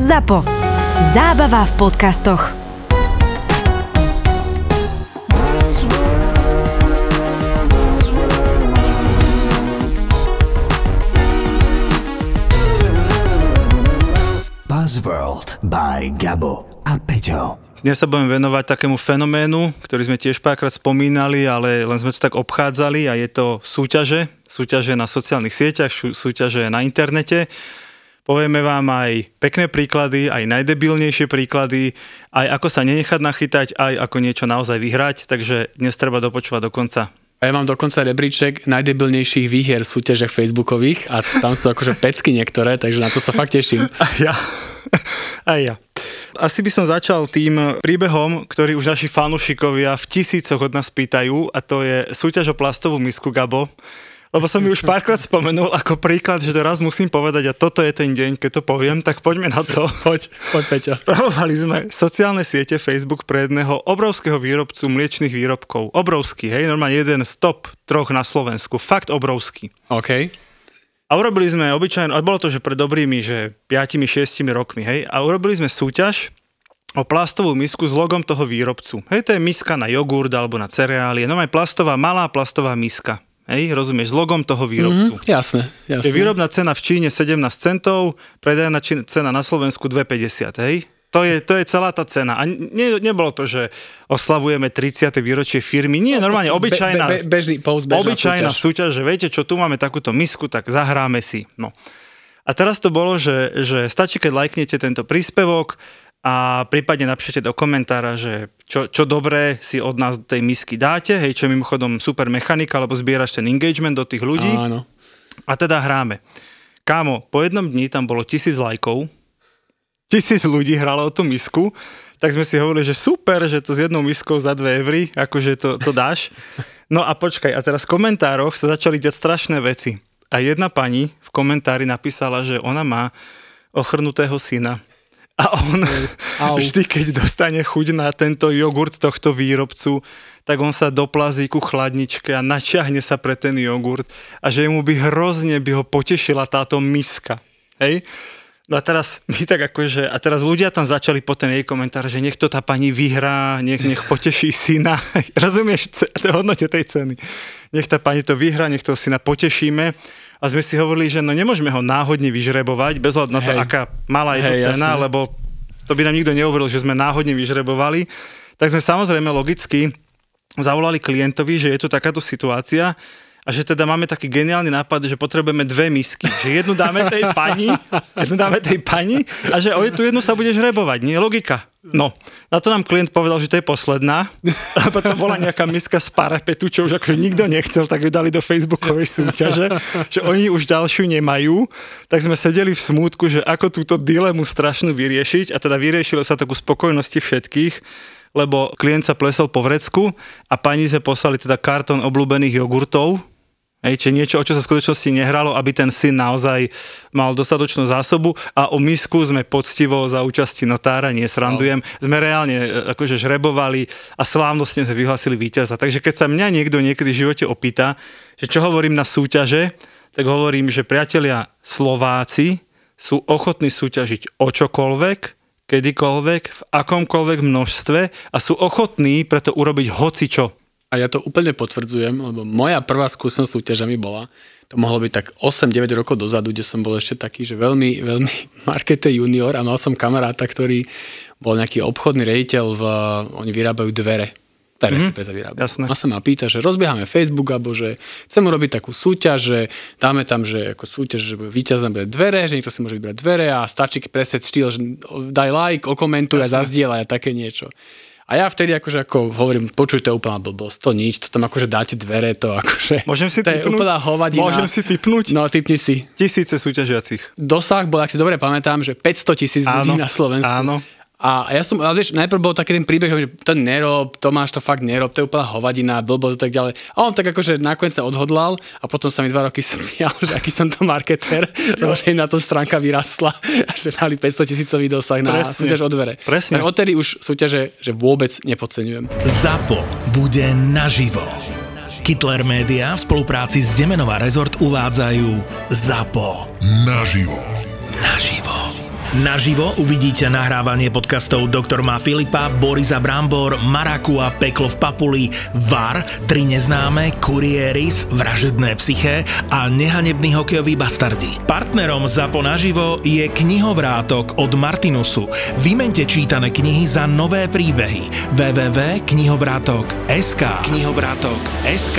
ZAPO. Zábava v podcastoch. Buzzworld by Gabo a Peťo. Dnes sa budem venovať takému fenoménu, ktorý sme tiež párkrát spomínali, ale len sme to tak obchádzali a je to súťaže. Súťaže na sociálnych sieťach, sú- súťaže na internete. Povieme vám aj pekné príklady, aj najdebilnejšie príklady, aj ako sa nenechať nachytať, aj ako niečo naozaj vyhrať, takže dnes treba dopočúvať do konca. A ja mám dokonca rebríček najdebilnejších výhier v súťažiach facebookových a tam sú akože pecky niektoré, takže na to sa fakt teším. A ja. Aj ja. Asi by som začal tým príbehom, ktorý už naši fanúšikovia v tisícoch od nás pýtajú a to je súťaž o plastovú misku Gabo. Lebo som mi už párkrát spomenul ako príklad, že to raz musím povedať a toto je ten deň, keď to poviem, tak poďme na to. Poď, poď Peťo. Spravovali sme sociálne siete Facebook pre jedného obrovského výrobcu mliečných výrobkov. Obrovský, hej, normálne jeden z top troch na Slovensku. Fakt obrovský. OK. A urobili sme obyčajnú, a bolo to, že pred dobrými, že 5-6 rokmi, hej, a urobili sme súťaž o plastovú misku s logom toho výrobcu. Hej, to je miska na jogurt alebo na cereálie, no aj plastová, malá plastová miska. Hej, rozumieš, s logom toho výrobcu. Hm, jasné, Je jasné. výrobná cena v Číne 17 centov, predajná cena na Slovensku 2,50, hej? To je, to je celá tá cena. A ne, nebolo to, že oslavujeme 30. výročie firmy. Nie, normálne obyčajná, Be, be, bežný post, obyčajná súťaž. súťaž. že viete čo, tu máme takúto misku, tak zahráme si. No. A teraz to bolo, že, že stačí, keď lajknete tento príspevok a prípadne napíšete do komentára, že čo, čo dobré si od nás tej misky dáte, hej, čo je mimochodom super mechanika, lebo zbieraš ten engagement do tých ľudí. Áno. A teda hráme. Kámo, po jednom dni tam bolo tisíc lajkov, tisíc ľudí hralo o tú misku, tak sme si hovorili, že super, že to s jednou miskou za 2 eury, akože to, to dáš. No a počkaj, a teraz v komentároch sa začali diať strašné veci. A jedna pani v komentári napísala, že ona má ochrnutého syna. A on Au. vždy, keď dostane chuť na tento jogurt tohto výrobcu, tak on sa doplazí ku chladničke a načiahne sa pre ten jogurt a že mu by hrozne by ho potešila táto miska. Hej? No a teraz my tak akože, a teraz ľudia tam začali po ten jej komentár, že nech to tá pani vyhrá, nech, nech poteší syna. Rozumieš to hodnote tej ceny. Nech tá pani to vyhrá, nech toho syna potešíme. A sme si hovorili, že no nemôžeme ho náhodne vyžrebovať, bez hľadu na to, Hej. aká malá je to Hej, cena, jasné. lebo to by nám nikto neuveril, že sme náhodne vyžrebovali. Tak sme samozrejme logicky zavolali klientovi, že je tu takáto situácia a že teda máme taký geniálny nápad, že potrebujeme dve misky. Že jednu dáme tej pani, jednu dáme tej pani a že o tú jednu sa bude žrebovať. Nie je logika. No, na to nám klient povedal, že to je posledná, lebo to bola nejaká miska z parapetu, čo už akože nikto nechcel, tak ju dali do facebookovej súťaže, že oni už ďalšiu nemajú, tak sme sedeli v smútku, že ako túto dilemu strašnú vyriešiť. A teda vyriešilo sa takú spokojnosti všetkých, lebo klient sa plesol po vrecku a pani sme poslali teda kartón obľúbených jogurtov, Hej, či niečo, o čo sa v skutočnosti nehralo, aby ten syn naozaj mal dostatočnú zásobu a o misku sme poctivo za účasti notára, nie srandujem, sme reálne e, akože žrebovali a slávnostne sme vyhlasili víťaza. Takže keď sa mňa niekto niekedy v živote opýta, že čo hovorím na súťaže, tak hovorím, že priatelia Slováci sú ochotní súťažiť o čokoľvek, kedykoľvek, v akomkoľvek množstve a sú ochotní preto urobiť hocičo. A ja to úplne potvrdzujem, lebo moja prvá skúsenosť s súťažami bola, to mohlo byť tak 8-9 rokov dozadu, kde som bol ešte taký, že veľmi, veľmi markete junior a mal som kamaráta, ktorý bol nejaký obchodný rejiteľ, v, oni vyrábajú dvere. Dvere mm-hmm. si vyrábajú. jasné. A sa ma pýta, že rozbiehame Facebook, alebo že chcem urobiť takú súťaž, že dáme tam, že ako súťaž, že víťazom bude dvere, že niekto si môže vybrať dvere a stačí presne štýl, že daj like, okomentuj a zazdieľaj a také niečo. A ja vtedy akože ako hovorím, počuj, to je úplná blbosť, to nič, to tam akože dáte dvere, to akože... Môžem si to je tipnúť? úplná hovadina. Môžem si tipnúť? No, typni si. Tisíce súťažiacich. Dosah bol, ak si dobre pamätám, že 500 tisíc ľudí na Slovensku. áno. A ja som, ale vieš, najprv bol taký ten príbeh, že to nerob, Tomáš to fakt nerob, to je úplná hovadina, blbosť a tak ďalej. A on tak akože nakoniec sa odhodlal a potom sa mi dva roky smial, že aký som to marketer, lebo že im na to stránka vyrastla a že mali 500 tisícový dosah na Presne. súťaž o dvere. Presne. Tak odtedy už súťaže, že vôbec nepodceňujem. ZAPO bude naživo. Hitler Media v spolupráci s Demenová Resort uvádzajú ZAPO. Naživo. Naživo. Naživo uvidíte nahrávanie podcastov Doktor má Filipa, Borisa Brambor, Marakua, Peklo v Papuli, VAR, Tri neznáme, Kurieris, Vražedné psyché a Nehanebný hokejový bastardi. Partnerom ZAPO naživo je knihovrátok od Martinusu. Vymente čítané knihy za nové príbehy. www.knihovrátok.sk Knihovrátok.sk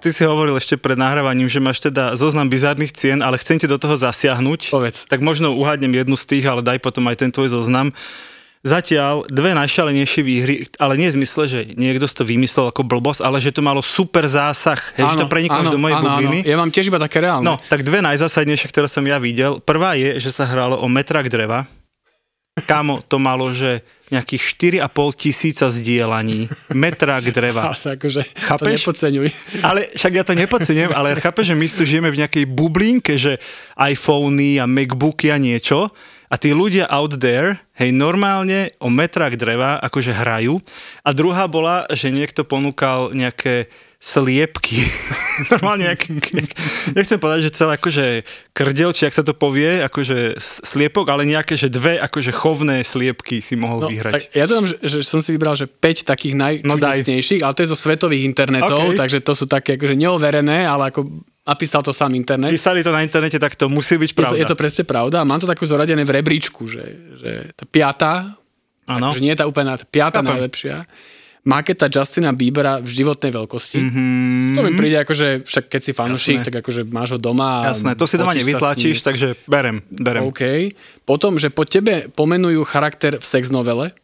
Ty si hovoril ešte pred nahrávaním, že máš teda zoznam bizárnych cien, ale chcem ti do toho zasiahnuť. Povedz. Tak možno uhádnem jednu z tých, ale daj potom aj ten tvoj zoznam. Zatiaľ dve najšalenejšie výhry, ale nie v zmysle, že niekto to vymyslel ako blbosť, ale že to malo super zásah, hej, že to preniklo do mojej áno, bubliny. Áno. Ja mám tiež iba také reálne. No, tak dve najzásadnejšie, ktoré som ja videl. Prvá je, že sa hralo o metrak dreva. Kámo, to malo, že nejakých 4,5 tisíca zdieľaní. Metrak dreva. Ale akože Chápeš? to nepodceňuj. Ale však ja to nepodcením, ale chápeš, že my tu žijeme v nejakej bublinke, že iPhony a Macbooky a niečo a tí ľudia out there, hej, normálne o metrách dreva akože hrajú. A druhá bola, že niekto ponúkal nejaké sliepky. normálne nejak, nechcem povedať, že celé akože krdel, či ak sa to povie, akože sliepok, ale nejaké, že dve akože chovné sliepky si mohol No, vyhrať. tak ja dodám, že, že som si vybral, že 5 takých No daj. najčudnejších, ale to je zo svetových internetov, OK. takže to sú také akože neoverené, ale ako napísal to sám internet. Písali to na internete, tak to musí byť Je to, pravda. je to presne pravda. a Mám to takú zoradené v rebríčku, že, že tá piata, Áno. že nie je tá úplná tá piata Chápem. najlepšia, maketa Justina Biebera v životnej veľkosti. Mhm. Mm-hmm. To mi príde akože, však keď si fanúšik, tak akože máš ho doma. Jasné, to si doma nevytlačíš, takže berem, berem. OK. Potom, že po tebe pomenujú charakter v sex novele,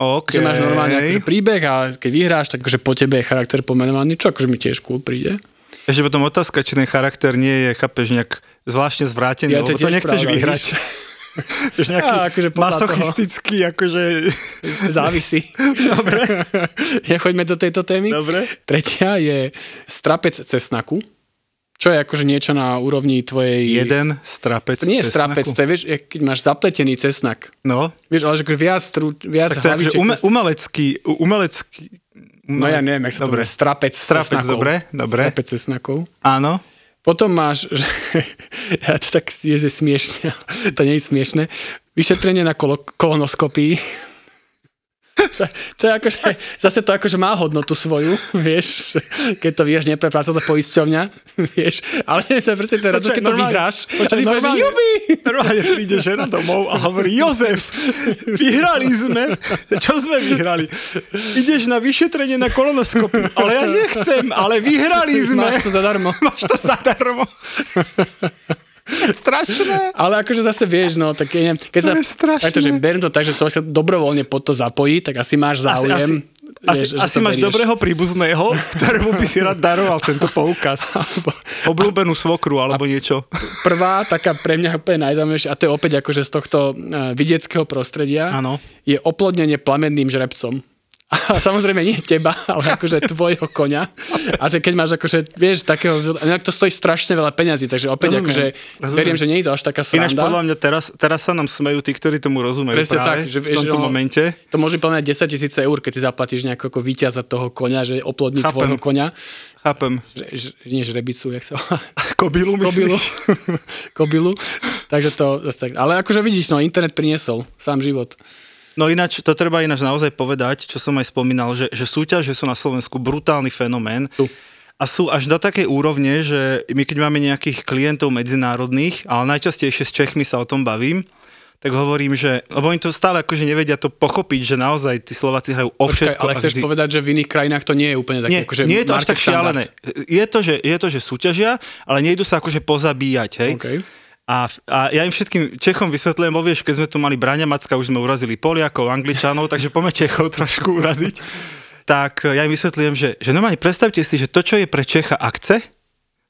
OK. že máš normálne akože príbeh a keď vyhráš, tak akože po tebe je charakter pomenovaný, čo akože mi tiež cool príde. Ešte potom otázka, či ten charakter nie je, chápeš, nejak zvláštne zvrátený, Ja, lebo to nechceš pravda, vyhrať. víš. Vieš, nejaký Á, akože masochistický, akože... Závisí. Dobre. Nechoďme do tejto témy. Dobre. Tretia je strapec cesnaku, čo je akože niečo na úrovni tvojej... Jeden strapec To nie je strapec, to je, vieš, keď máš zapletený cesnak. No, Vieš, ale že akože viac, trú, viac tak to je akože ume, umelecký, u- umelecký... No ja neviem, jak sa to dobre. volá. Strapec Strapec, cesnakov. dobre, dobre. Strapec cesnakov. Áno. Potom máš, že, ja to tak je smiešne, to nie je smiešne, vyšetrenie na kolo, kolonoskopii. Čo, je akože, zase to akože má hodnotu svoju, vieš, keď to vieš, neprepláca to poisťovňa, vieš, ale sa presne ten keď to vyhráš, a počkaj, ty povieš, jubi! Normálne príde žena domov a hovorí, Jozef, vyhrali sme. Čo sme vyhrali? Ideš na vyšetrenie na kolonoskopu. Ale ja nechcem, ale vyhrali sme. Máš to zadarmo. Máš to zadarmo. Strašné. Ale akože zase vieš, no, tak neviem, keď sa, To je strašné. takto, že beriem to tak, že človek sa dobrovoľne pod to zapojí, tak asi máš záujem. asi, asi, vieš, asi máš berieš. dobrého príbuzného, ktorému by si rád daroval tento poukaz. Obľúbenú svokru alebo niečo. Prvá, taká pre mňa úplne najzaujímavejšia, a to je opäť akože z tohto uh, vidieckého prostredia, Áno. je oplodnenie plamenným žrebcom. A samozrejme nie teba, ale akože tvojho koňa. A že keď máš akože, vieš, takého, inak to stojí strašne veľa peňazí, takže opäť Rozumiem, akože, rozumiem. verím, že nie je to až taká Ináč sranda. podľa mňa teraz, teraz sa nám smejú tí, ktorí tomu rozumejú Presne práve tak, že, v tomto no, momente. To môže mňa 10 tisíc eur, keď si zaplatíš nejako ako víťaza toho koňa, že oplodní Chápem. tvojho koňa. Chápem. Že, že, nie žrebicu, jak sa. Kobilu Kobilu. myslíš? Kobilu. Takže to tak. Ale akože vidíš, no internet priniesol sám život. No ináč, to treba ináč naozaj povedať, čo som aj spomínal, že, že súťaže sú na Slovensku brutálny fenomén. Tu. A sú až do takej úrovne, že my keď máme nejakých klientov medzinárodných, ale najčastejšie s Čechmi sa o tom bavím, tak hovorím, že, lebo oni to stále akože nevedia to pochopiť, že naozaj tí Slováci hrajú o Počkaj, všetko. ale a chceš vždy- povedať, že v iných krajinách to nie je úplne také, nie, akože nie je to až tak šialené. Je to, že, je to, že súťažia, ale nejdu sa akože pozabíjať, hej. OK. A, a ja im všetkým Čechom vysvetľujem, bo vieš, keď sme tu mali Braňa Macka, už sme urazili Poliakov, Angličanov, takže poďme Čechov trošku uraziť. Tak ja im vysvetľujem, že, že normálne predstavte si, že to, čo je pre Čecha akce,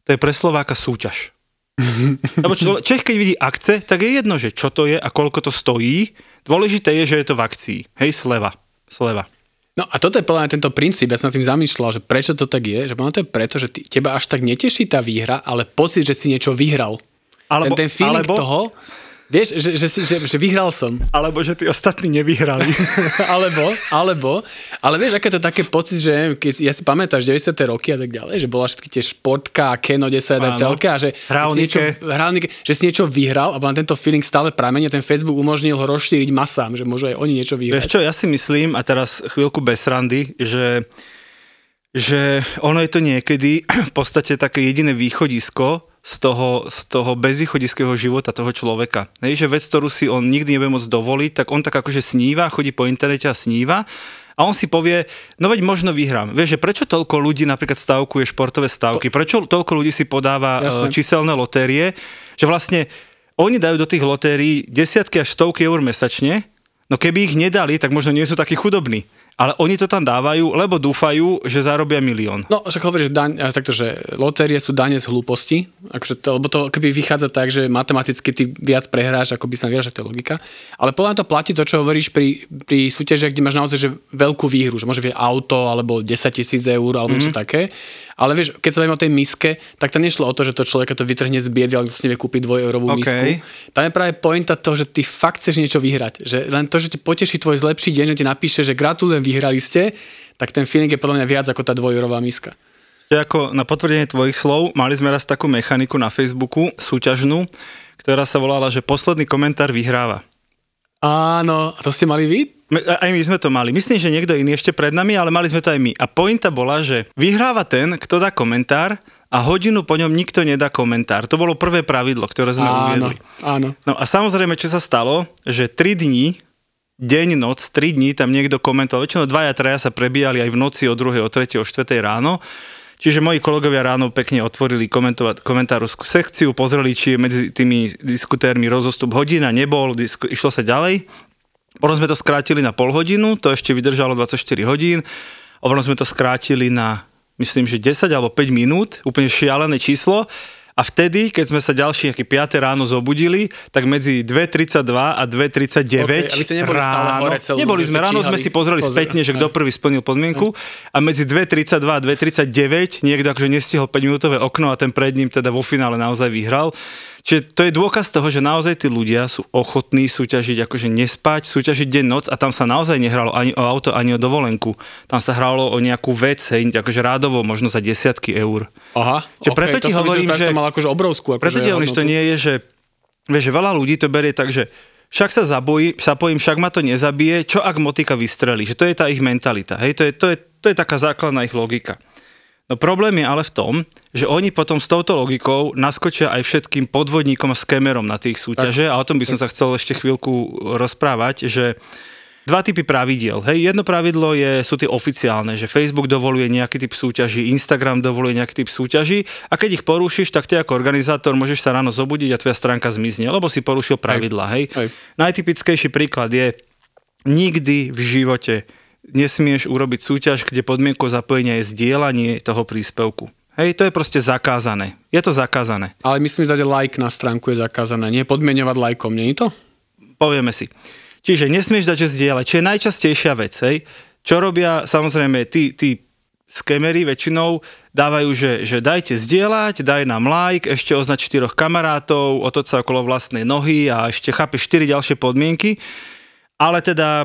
to je pre Slováka súťaž. Lebo Čech, keď vidí akce, tak je jedno, že čo to je a koľko to stojí. Dôležité je, že je to v akcii. Hej, sleva. Sleva. No a toto je podľa mňa tento princíp, ja som nad tým zamýšľal, že prečo to tak je, že to je preto, že teba až tak neteší tá výhra, ale pocit, že si niečo vyhral. Alebo- ten, ten feeling alebo- toho, vieš, že, že, si, že, že vyhral som. Alebo že tí ostatní nevyhrali. alebo, alebo, ale vieš, aké to také pocit, že keď, ja si pamätáš 90. roky a tak ďalej, že bola všetky tie športka, Keno 10 aj v Áno. telke a že, si niečo, hravnike, že si niečo vyhral a na tento feeling stále pramene, ten Facebook umožnil ho rozšíriť masám, že môžu aj oni niečo vyhrať. Vieš čo, ja si myslím, a teraz chvíľku bez randy, že, že ono je to niekedy v podstate také jediné východisko z toho, z toho bezvýchodiského života toho človeka. Hej, že vec, ktorú si on nikdy nebude môcť dovoliť, tak on tak akože sníva, chodí po internete a sníva a on si povie, no veď možno vyhrám. Vieš, že prečo toľko ľudí napríklad stavkuje športové stavky, prečo toľko ľudí si podáva e, číselné lotérie, že vlastne oni dajú do tých lotérií desiatky až stovky eur mesačne, no keby ich nedali, tak možno nie sú takí chudobní. Ale oni to tam dávajú, lebo dúfajú, že zarobia milión. No, však hovoríš, daň, takto, že lotérie sú dane z hlúposti, akože to, lebo to keby vychádza tak, že matematicky ty viac prehráš, ako by sa vyhráš, to je logika. Ale podľa mňa to platí to, čo hovoríš pri, pri súťažiach, kde máš naozaj že veľkú výhru, že môže byť auto, alebo 10 tisíc eur, alebo niečo Mhm. také. Ale vieš, keď sa bavíme o tej miske, tak tam nešlo o to, že to človeka to vytrhne z biedy, ale si nevie kúpiť dvojeurovú OK. misku. Tam je práve pointa toho, že ty fakt chceš niečo vyhrať. Že len to, že ti poteší tvoj zlepší deň, že ti napíše, že gratulujem, vyhrali ste, tak ten feeling je podľa mňa viac ako tá dvojeurová miska. Ako na potvrdenie tvojich slov, mali sme raz takú mechaniku na Facebooku, súťažnú, ktorá sa volala, že posledný komentár vyhráva. Áno, a to ste mali vy? Aj my sme to mali. Myslím, že niekto iný ešte pred nami, ale mali sme to aj my. A pointa bola, že vyhráva ten, kto dá komentár a hodinu po ňom nikto nedá komentár. To bolo prvé pravidlo, ktoré sme Áno, uviedli. áno. No a samozrejme, čo sa stalo, že 3 dní, deň, noc, 3 dní tam niekto komentoval. Väčšinou dvaja, traja sa prebíjali aj v noci o 2, o 3, o 4 ráno. Čiže moji kolegovia ráno pekne otvorili komentovať komentárovskú sekciu, pozreli, či je medzi tými diskutérmi rozostup hodina, nebol, disk- išlo sa ďalej. Potom sme to skrátili na pol hodinu, to ešte vydržalo 24 hodín. A potom sme to skrátili na, myslím, že 10 alebo 5 minút, úplne šialené číslo. A vtedy, keď sme sa ďalší nejaké 5 ráno zobudili, tak medzi 2.32 a 2.39 Ok, aby ste neboli ráno, hore celú neboli sme, ráno sme si pozreli Pozor, spätne, že kto aj. prvý splnil podmienku a medzi 2.32 a 2.39 niekto akože nestihol 5 minútové okno a ten pred ním teda vo finále naozaj vyhral. Čiže to je dôkaz toho, že naozaj tí ľudia sú ochotní súťažiť, akože nespať, súťažiť deň, noc a tam sa naozaj nehralo ani o auto, ani o dovolenku. Tam sa hralo o nejakú vec, hej, akože rádovo, možno za desiatky eur. Aha, Čiže preto to ti hovorím, myslel, že- To mal akože obrovskú akože Preto ti hovorím, že to nie je, že, vieš, že veľa ľudí to berie tak, že však sa zabojí, sa pojím, však ma to nezabije, čo ak motika vystrelí, že to je tá ich mentalita, hej, to je, to je, to je taká základná ich logika. No problém je ale v tom, že oni potom s touto logikou naskočia aj všetkým podvodníkom a skemerom na tých súťaže a o tom by som sa chcel ešte chvíľku rozprávať, že dva typy pravidiel. Hej, jedno pravidlo je, sú tie oficiálne, že Facebook dovoluje nejaký typ súťaží, Instagram dovoluje nejaký typ súťaží a keď ich porušíš, tak ty ako organizátor môžeš sa ráno zobudiť a tvoja stránka zmizne, lebo si porušil pravidla. Hej. Hej. Najtypickejší príklad je, nikdy v živote nesmieš urobiť súťaž, kde podmienkou zapojenia je zdieľanie toho príspevku. Hej, to je proste zakázané. Je to zakázané. Ale myslím, že dať like na stránku je zakázané. Nie podmienovať lajkom, nie je to? povieme si. Čiže nesmieš dať, že zdieľať, čo je najčastejšia vec, hej. Čo robia samozrejme tí, tí skemery väčšinou dávajú, že, že dajte zdieľať, daj nám like, ešte označ štyroch kamarátov, otoč sa okolo vlastnej nohy a ešte chápe štyri ďalšie podmienky. Ale teda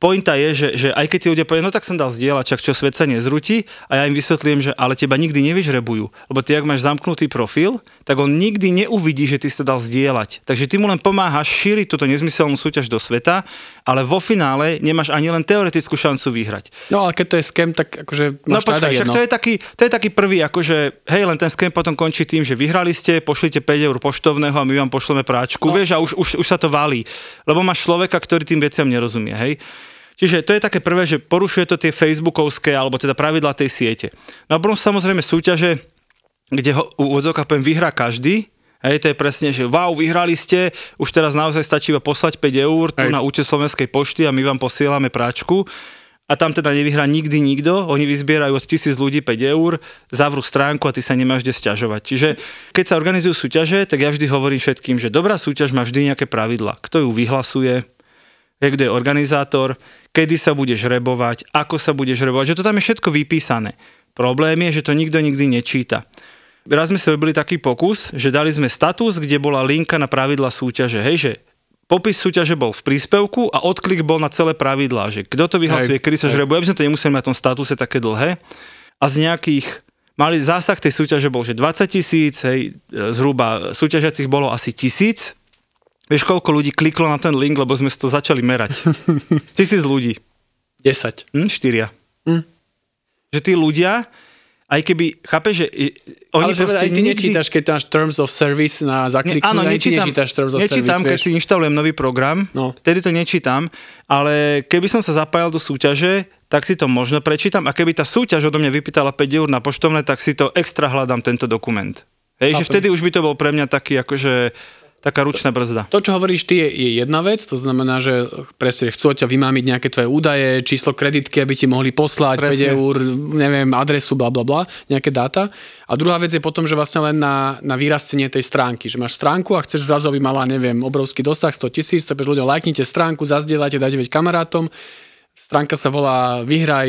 pointa je, že, že aj keď tí ľudia povedia, no tak som dal zdieľať, čak čo svet sa nezrutí a ja im vysvetlím, že ale teba nikdy nevyžrebujú, lebo ty ak máš zamknutý profil, tak on nikdy neuvidí, že ty si to dal zdieľať. Takže ty mu len pomáhaš šíriť túto nezmyselnú súťaž do sveta, ale vo finále nemáš ani len teoretickú šancu vyhrať. No ale keď to je scam, tak akože No máš počkaj, však to je, taký, to je taký prvý, akože, hej, len ten scam potom končí tým, že vyhrali ste, pošlite 5 eur poštovného a my vám pošleme práčku, no. vieš, a už, už, už sa to valí. Lebo máš človeka, ktorý tým veciam nerozumie, hej. Čiže to je také prvé, že porušuje to tie facebookovské, alebo teda pravidlá tej siete. No a potom samozrejme súťaže, kde ho u odzovka poviem vyhrá každý, Hej, to je presne, že wow, vyhrali ste, už teraz naozaj stačí iba poslať 5 eur tu Hej. na účet Slovenskej pošty a my vám posielame práčku. A tam teda nevyhrá nikdy nikto, oni vyzbierajú od tisíc ľudí 5 eur, zavrú stránku a ty sa nemáš kde stiažovať. Čiže keď sa organizujú súťaže, tak ja vždy hovorím všetkým, že dobrá súťaž má vždy nejaké pravidla. Kto ju vyhlasuje, kto je organizátor, kedy sa bude žrebovať, ako sa bude žrebovať, že to tam je všetko vypísané. Problém je, že to nikto nikdy nečíta. Raz sme si robili taký pokus, že dali sme status, kde bola linka na pravidla súťaže. Hej, že popis súťaže bol v príspevku a odklik bol na celé pravidlá, že kto to vyhlasuje, kedy sa žrebuje, aby sme to nemuseli mať na tom statuse také dlhé. A z nejakých mali zásah tej súťaže bol, že 20 tisíc, hej, e, zhruba súťažiacich bolo asi tisíc. Vieš, koľko ľudí kliklo na ten link, lebo sme si to začali merať. Tisíc ľudí. 10. Hm, štyria. Hm. Že tí ľudia, aj keby, chápe, že oni Ale že proste aj ty nikdy... nečítaš, keď máš Terms of Service na Ne, zakliknúť, áno, nečítam, nečítaš Terms of nečítam Service, keď si inštalujem nový program, No. vtedy to nečítam, ale keby som sa zapájal do súťaže, tak si to možno prečítam a keby tá súťaž odo mňa vypýtala 5 eur na poštovné, tak si to extra hľadám tento dokument. Hej, že Chápem. vtedy už by to bol pre mňa taký akože taká ručná brzda. To, čo hovoríš ty, je, je jedna vec, to znamená, že presne chcú ťa vymámiť nejaké tvoje údaje, číslo kreditky, aby ti mohli poslať Presne. 5 eur, neviem, adresu, bla bla bla, nejaké dáta. A druhá vec je potom, že vlastne len na, na vyrastenie tej stránky, že máš stránku a chceš zrazu, aby mala, neviem, obrovský dosah, 100 tisíc, tak ľudia lajknite stránku, zazdieľajte, dajte veď kamarátom. Stránka sa volá Vyhraj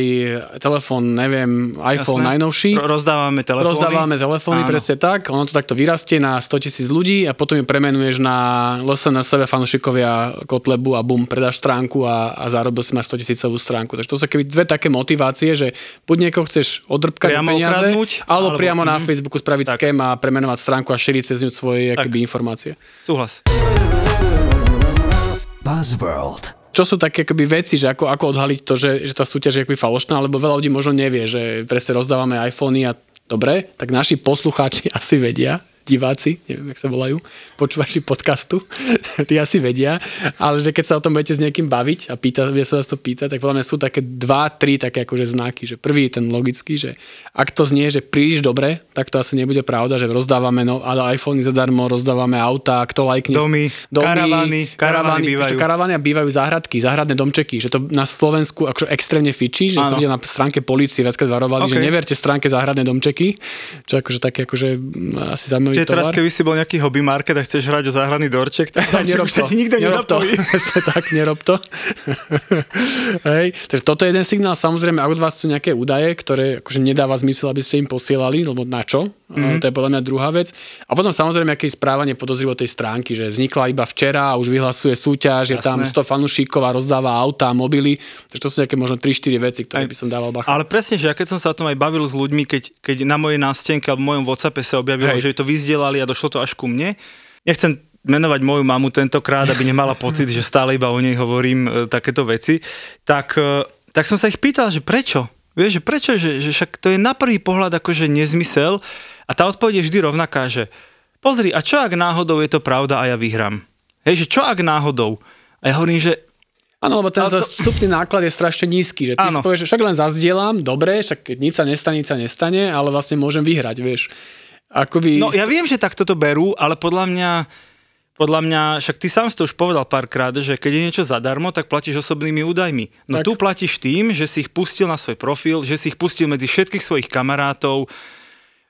telefón, neviem, iPhone Jasné. najnovší. Ro- rozdávame telefóny. Rozdávame telefóny, Áno. presne tak. Ono to takto vyrastie na 100 tisíc ľudí a potom ju premenuješ na LSNS fanúšikovia Kotlebu a bum, predáš stránku a, a zarobil si máš 100 tisícovú stránku. Takže to sú keby dve také motivácie, že buď niekoho chceš odrbkať Priamo peniaze, okradnúť, alebo, alebo- priamo na mhm. Facebooku spraviť Tak. a premenovať stránku a šíriť cez ňu svoje akoby, informácie. Súhlas. Buzzworld. Čo sú také akoby veci, že ako, ako odhaliť to, že, že tá súťaž je akoby falošná, lebo veľa ľudí možno nevie, že presne rozdávame iPhony a dobre, tak naši poslucháči asi vedia, diváci, neviem, jak sa volajú, počúvači podcastu, tí asi vedia, ale že keď sa o tom budete s niekým baviť a pýta, vie sa vás to pýtať, tak podľa mňa sú také dva, tri také akože znaky, že prvý je ten logický, že ak to znie, že príliš dobre, tak to asi nebude pravda, že rozdávame no, ale iPhony zadarmo, rozdávame auta, kto lajkne Domy, karavany, karavany bývajú. ešte karavany a bývajú záhradky, záhradné domčeky, že to na Slovensku akože extrémne fičí, že Áno. som videl na stránke policie viackrát varovali, že OK. neverte stránke záhradné domčeky, čo akože také akože asi zaujímavý Čiže teraz, keby si bol nejaký hobby market a chceš hrať o záhradný dorček, tak tam nerob sa ti nikto nerob to. nezapojí. Tak, nerob to. Hej. Takže toto je jeden signál. Samozrejme, ak od vás sú nejaké údaje, ktoré akože nedáva zmysel, aby ste im posielali, lebo na čo? Mhm. Mm-hmm. To je podľa mňa druhá vec. A potom samozrejme, aké je správanie podozrivo tej stránky, že vznikla iba včera a už vyhlasuje súťaž, je tam Jasné. 100 fanúšikov a rozdáva auta, mobily. Takže to sú nejaké možno 3-4 veci, ktoré by som dával bacha. Ale presne, že ja keď som sa o tom aj bavil s ľuďmi, keď, keď na mojej nástenke alebo v mojom Whatsappe sa objavilo, Hej. že to vyzdielali a došlo to až ku mne. Nechcem menovať moju mamu tentokrát, aby nemala pocit, že stále iba o nej hovorím e, takéto veci. Tak, e, tak som sa ich pýtal, že prečo? Vieš, že prečo? Že, že však to je na prvý pohľad akože nezmysel a tá odpoveď je vždy rovnaká, že pozri, a čo ak náhodou je to pravda a ja vyhrám? Hej, že čo ak náhodou? A ja hovorím, že Áno, lebo ten to- zastupný náklad je strašne nízky, že ty Áno. si povieš, že však len zazdielam, dobre, však keď nič sa nestane, nič sa nestane, ale vlastne môžem vyhrať, vieš. Akoby... No ja viem, že takto to berú, ale podľa mňa, podľa mňa, však ty sám si to už povedal párkrát, že keď je niečo zadarmo, tak platíš osobnými údajmi. No Tak. tu platíš tým, že si ich pustil na svoj profil, že si ich pustil medzi všetkých svojich kamarátov,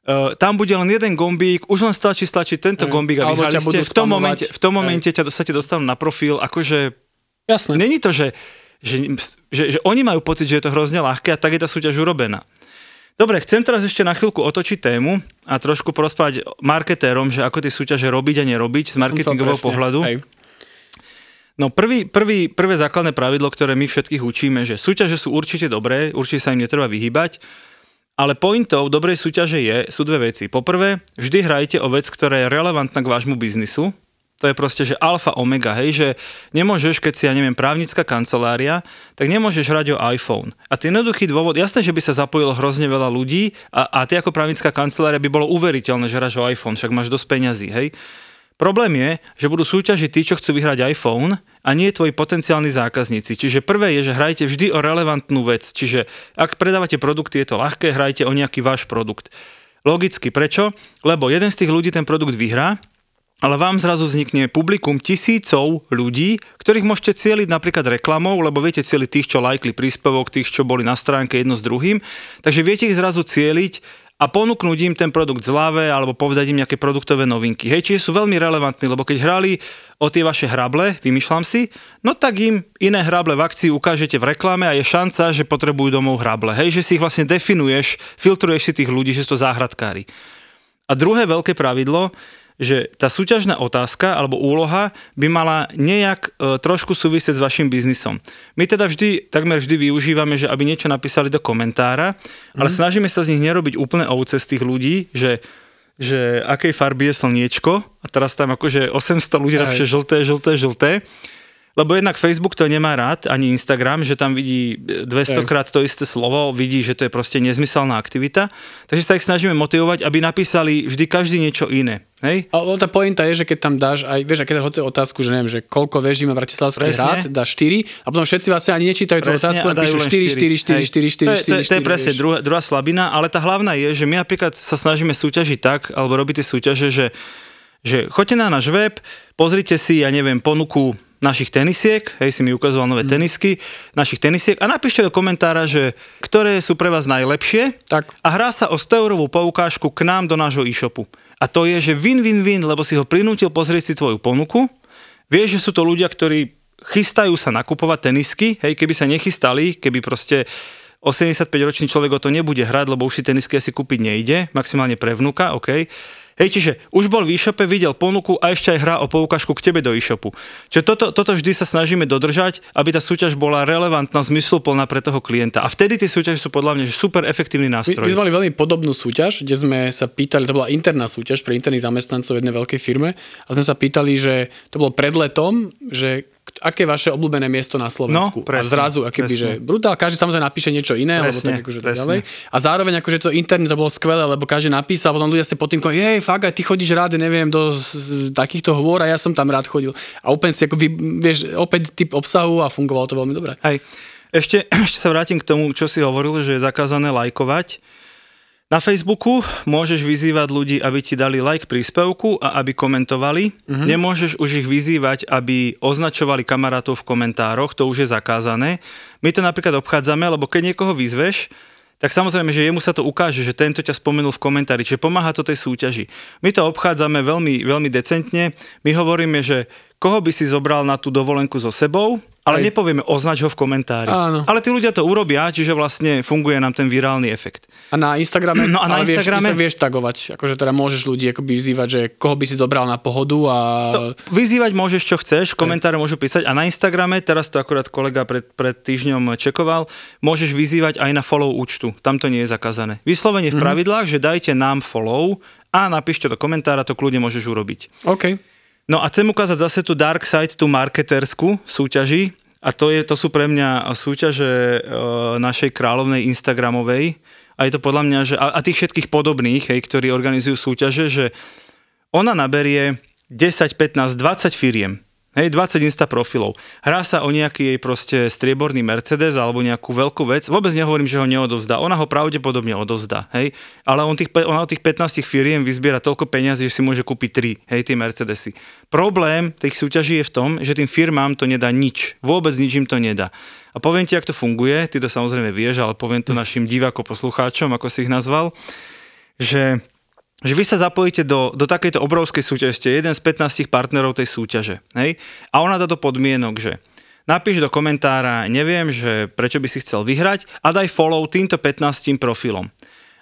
Uh, tam bude len jeden gombík, už len stačí stlačiť tento Hej. gombík a vyhrali ste. V tom momente, v tom momente ťa, sa ti dostanú na profil, akože Jasné. Není to, že, že, že, že oni majú pocit, že je to hrozne ľahké a tak je tá súťaž urobená. Dobre, chcem teraz ešte na chvíľku otočiť tému a trošku porozprávať marketérom, že ako tie súťaže robiť a nerobiť z marketingového pohľadu. Hej. No prvý, prvý, prvé základné pravidlo, ktoré my všetkých učíme, že súťaže sú určite dobré, určite sa im netreba vyhybať, ale pointou dobrej súťaže je, sú dve veci. Poprvé, vždy hrajte o vec, ktorá je relevantná k vášmu biznisu. To je proste, že alfa omega, hej, že nemôžeš, keď si, ja neviem, právnická kancelária, tak nemôžeš hrať o iPhone. A ten jednoduchý dôvod, jasné, že by sa zapojilo hrozne veľa ľudí a, a ty ako právnická kancelária by bolo uveriteľné, že hráš o iPhone, však máš dosť peňazí, hej. Problém je, že budú súťažiť tí, čo chcú vyhrať iPhone a nie tvoji potenciálni zákazníci. Čiže prvé je, že hrajte vždy o relevantnú vec. Čiže ak predávate produkty, je to ľahké, hrajte o nejaký váš produkt. Logicky, prečo? Lebo jeden z tých ľudí ten produkt vyhrá, ale vám zrazu vznikne publikum tisícov ľudí, ktorých môžete cieliť napríklad reklamou, lebo viete cieliť tých, čo lajkli príspevok, tých, čo boli na stránke jedno s druhým. Takže viete ich zrazu cieliť a ponúknuť im ten produkt zľave alebo povedať im nejaké produktové novinky. Hej, čiže sú veľmi relevantní, lebo keď hrali o tie vaše hrable, vymýšľam si, no tak im iné hrable v akcii ukážete v reklame a je šanca, že potrebujú domov hrable. Hej, že si ich vlastne definuješ, filtruješ si tých ľudí, že sú to záhradkári. A druhé veľké pravidlo, že tá súťažná otázka alebo úloha by mala nejak e, trošku súvisieť s vašim biznisom. My teda vždy, takmer vždy využívame, že aby niečo napísali do komentára, mm. ale snažíme sa z nich nerobiť úplne ovce z tých ľudí, že že akej farby je slniečko a teraz tam akože 800 ľudí napíše žlté, žlté, žlté lebo jednak Facebook to nemá rád, ani Instagram, že tam vidí 200 krát to isté slovo, vidí, že to je proste nezmyselná aktivita. Takže sa ich snažíme motivovať, aby napísali vždy každý niečo iné. Hej? Ale tá pointa je, že keď tam dáš aj, vieš, keď dáš otázku, že neviem, že koľko veží má Bratislavský hrad, dáš 4 a potom všetci vlastne ani nečítajú tú otázku, píšu 4, 4, 4, 4, 4, 4, 4, 4, 4, To je presne druhá, druhá slabina, ale tá hlavná je, že my napríklad sa snažíme súťažiť tak, alebo robiť tie súťaže, že že choďte na náš web, pozrite si, ja neviem, ponuku našich tenisiek, hej, si mi ukazoval nové mm. tenisky, našich tenisiek a napíšte do komentára, že ktoré sú pre vás najlepšie tak. a hrá sa o 100 eurovú poukážku k nám do nášho e-shopu. A to je, že win-win-win, lebo si ho prinútil pozrieť si tvoju ponuku, vieš, že sú to ľudia, ktorí chystajú sa nakupovať tenisky, hej, keby sa nechystali, keby proste 85-ročný človek o to nebude hrať, lebo už si tenisky asi kúpiť nejde, maximálne pre vnuka, OK Hej, čiže už bol v e-shope, videl ponuku a ešte aj hrá o poukažku k tebe do e-shopu. Čiže toto, toto vždy sa snažíme dodržať, aby tá súťaž bola relevantná, zmysluplná pre toho klienta. A vtedy tie súťaže sú podľa mňa super efektívny nástroj. My, my sme mali veľmi podobnú súťaž, kde sme sa pýtali, to bola interná súťaž pre interných zamestnancov v jednej veľkej firme a sme sa pýtali, že to bolo pred letom, že aké je vaše obľúbené miesto na Slovensku. No, presne, a zrazu, akoby, že brutál, každý samozrejme napíše niečo iné, presne, alebo tak akože presne. ďalej. A zároveň akože to internet to bolo skvelé, lebo každý napísal, potom ľudia ste pod tým, jej, fakt, aj ty chodíš rád, neviem, do takýchto hôr a ja som tam rád chodil. A úplne si ako, vieš, opäť typ obsahu a fungovalo to veľmi dobre. Hej. Ešte, ešte sa vrátim k tomu, čo si hovoril, že je zakázané lajkovať. Na Facebooku môžeš vyzývať ľudí, aby ti dali like príspevku a aby komentovali. Uh-huh. Nemôžeš už ich vyzývať, aby označovali kamarátov v komentároch, to už je zakázané. My to napríklad obchádzame, lebo keď niekoho vyzveš, tak samozrejme, že jemu sa to ukáže, že tento ťa spomenul v komentári, čiže pomáha to tej súťaži. My to obchádzame veľmi, veľmi decentne. My hovoríme, že koho by si zobral na tú dovolenku so sebou, ale Aj. nepovieme označ ho v komentári. Áno. Ale tí ľudia to urobia, čiže vlastne funguje nám ten virálny efekt. A na Instagrame, no a na Instagrame... Vieš, vieš tagovať, akože teda môžeš ľudí akoby vyzývať, že koho by si zobral na pohodu a... No, vyzývať môžeš, čo chceš, komentáre môžu písať a na Instagrame, teraz to akurát kolega pred, pred týždňom čekoval, môžeš vyzývať aj na follow účtu, tam to nie je zakázané. Vyslovene v mhm. pravidlách, mm-hmm. že dajte nám follow a napíšte do komentára, to kľudne môžeš urobiť. OK. No a chcem ukázať zase tú dark side, tú marketersku súťaži. A to, je, to sú pre mňa súťaže e, našej kráľovnej Instagramovej. A je to podľa mňa, že, a, a tých všetkých podobných, hej, ktorí organizujú súťaže, že ona naberie 10, 15, 20 firiem Hej, 20 Insta profilov. Hrá sa o nejaký jej proste strieborný Mercedes alebo nejakú veľkú vec. Vôbec nehovorím, že ho neodovzdá. Ona ho pravdepodobne odovzdá. Hej. Ale on tých, ona od tých 15 firiem vyzbiera toľko peňazí, že si môže kúpiť 3, hej, tie Mercedesy. Problém tých súťaží je v tom, že tým firmám to nedá nič. Vôbec nič im to nedá. A poviem ti, ako to funguje, ty to samozrejme vieš, ale poviem to našim divákom, poslucháčom, ako si ich nazval, že že vy sa zapojíte do, do takejto obrovskej súťaže, ste jeden z 15 partnerov tej súťaže. Hej? A ona dá do podmienok, že napíš do komentára, neviem, že prečo by si chcel vyhrať a daj follow týmto 15 profilom.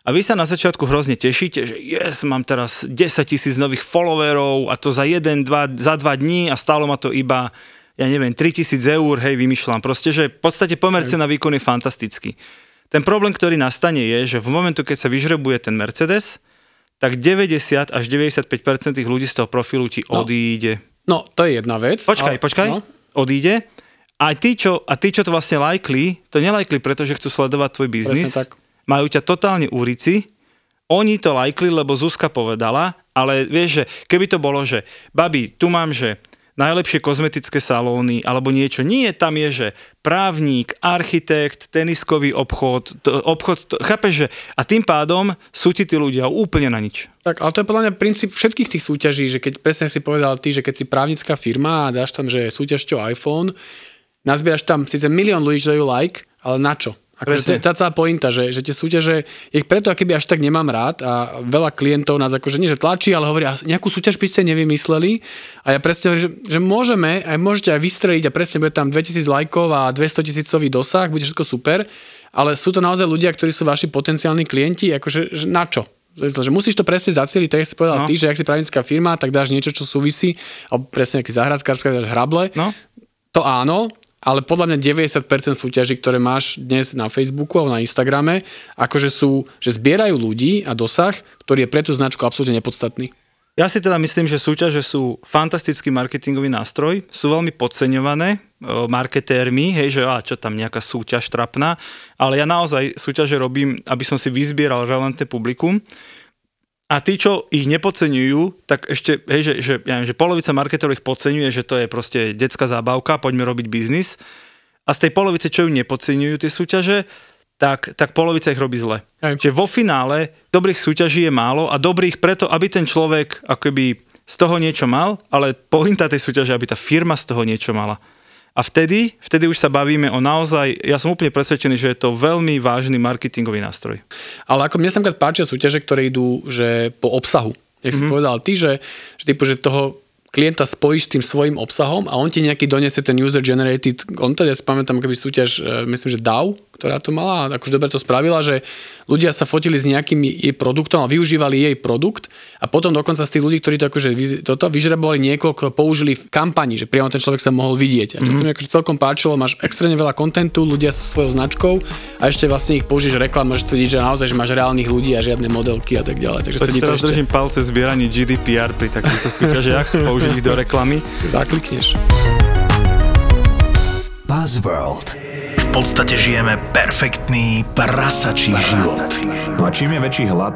A vy sa na začiatku hrozne tešíte, že yes, mám teraz 10 tisíc nových followerov a to za jeden, dva, za dva dní a stálo ma to iba, ja neviem, 3000 eur, hej, vymýšľam. Proste, že v podstate pomer na výkon je fantastický. Ten problém, ktorý nastane je, že v momentu, keď sa vyžrebuje ten Mercedes, tak 90 až 95% tých ľudí z toho profilu ti no. odíde. No, to je jedna vec. Počkaj, ale, počkaj, no. odíde. A tí, čo, a tí, čo to vlastne lajkli, to nelajkli, pretože chcú sledovať tvoj biznis. Majú ťa totálne úrici. Oni to lajkli, lebo Zuzka povedala, ale vieš, že keby to bolo, že babi, tu mám, že najlepšie kozmetické salóny alebo niečo. Nie, tam je, že právnik, architekt, teniskový obchod, to, obchod, to, chápeš, že a tým pádom sú ti tí ľudia úplne na nič. Tak, ale to je podľa mňa princíp všetkých tých súťaží, že keď presne si povedal ty, že keď si právnická firma a dáš tam, že súťažťou iPhone, nazbieraš tam síce milión ľudí, čo dajú like, ale na čo? To je tá celá pointa, že, že tie súťaže, ich preto keby až tak nemám rád a veľa klientov nás akože nie, že tlačí, ale hovoria, nejakú súťaž by ste nevymysleli a ja presne hovorím, že, že môžeme, aj môžete aj vystreliť a presne bude tam 2000 lajkov a 200 tisícový dosah, bude všetko super, ale sú to naozaj ľudia, ktorí sú vaši potenciálni klienti, akože že na čo? Že musíš to presne zacieliť, tak si povedal no. ty, že ak si právnická firma, tak dáš niečo, čo súvisí, alebo presne nejaký záhradkárska, dáš hrable. No. To áno, ale podľa mňa 90% súťaží, ktoré máš dnes na Facebooku alebo na Instagrame, akože sú, že zbierajú ľudí a dosah, ktorý je pre tú značku absolútne nepodstatný. Ja si teda myslím, že súťaže sú fantastický marketingový nástroj, sú veľmi podceňované marketérmi, hej, že a čo tam nejaká súťaž trapná, ale ja naozaj súťaže robím, aby som si vyzbieral relevantné publikum a tí, čo ich nepodceňujú, tak ešte, hej, že, že, ja neviem, že polovica marketerov ich podceňuje, že to je proste detská zábavka, poďme robiť biznis. A z tej polovice, čo ju nepodceňujú tie súťaže, tak, tak polovica ich robí zle. Aj. Čiže vo finále dobrých súťaží je málo a dobrých preto, aby ten človek akoby z toho niečo mal, ale pointa tej súťaže, aby tá firma z toho niečo mala. A vtedy, vtedy už sa bavíme o naozaj, ja som úplne presvedčený, že je to veľmi vážny marketingový nástroj. Ale ako mne sa páčia súťaže, ktoré idú že po obsahu. Jak mm-hmm. si mhm. povedal ty, že, že, typu, že toho klienta spojíš s tým svojim obsahom a on ti nejaký donese ten user generated content. Ja si pamätám, keby súťaž, e, myslím, že DAO, ktorá to mala, akože dobre to spravila, že ľudia sa fotili s nejakým jej produktom a využívali jej produkt a potom dokonca z tých ľudí, ktorí to akože toto vyžrebovali niekoľko, použili v kampani, že priamo ten človek sa mohol vidieť. A to mm-hmm. sa mi akože celkom páčilo, máš extrémne veľa kontentu, ľudia sú svojou značkou a ešte vlastne ich použiješ reklam, môžeš tvrdiť, že naozaj, že máš reálnych ľudí a žiadne modelky a tak ďalej. Takže Poď teraz ešte... držím palce zbieraní GDPR pri takýchto súťažiach, použiť ich do reklamy. Zaklikneš. Buzzworld podstate žijeme perfektný prasačí život. No a čím je väčší hlad,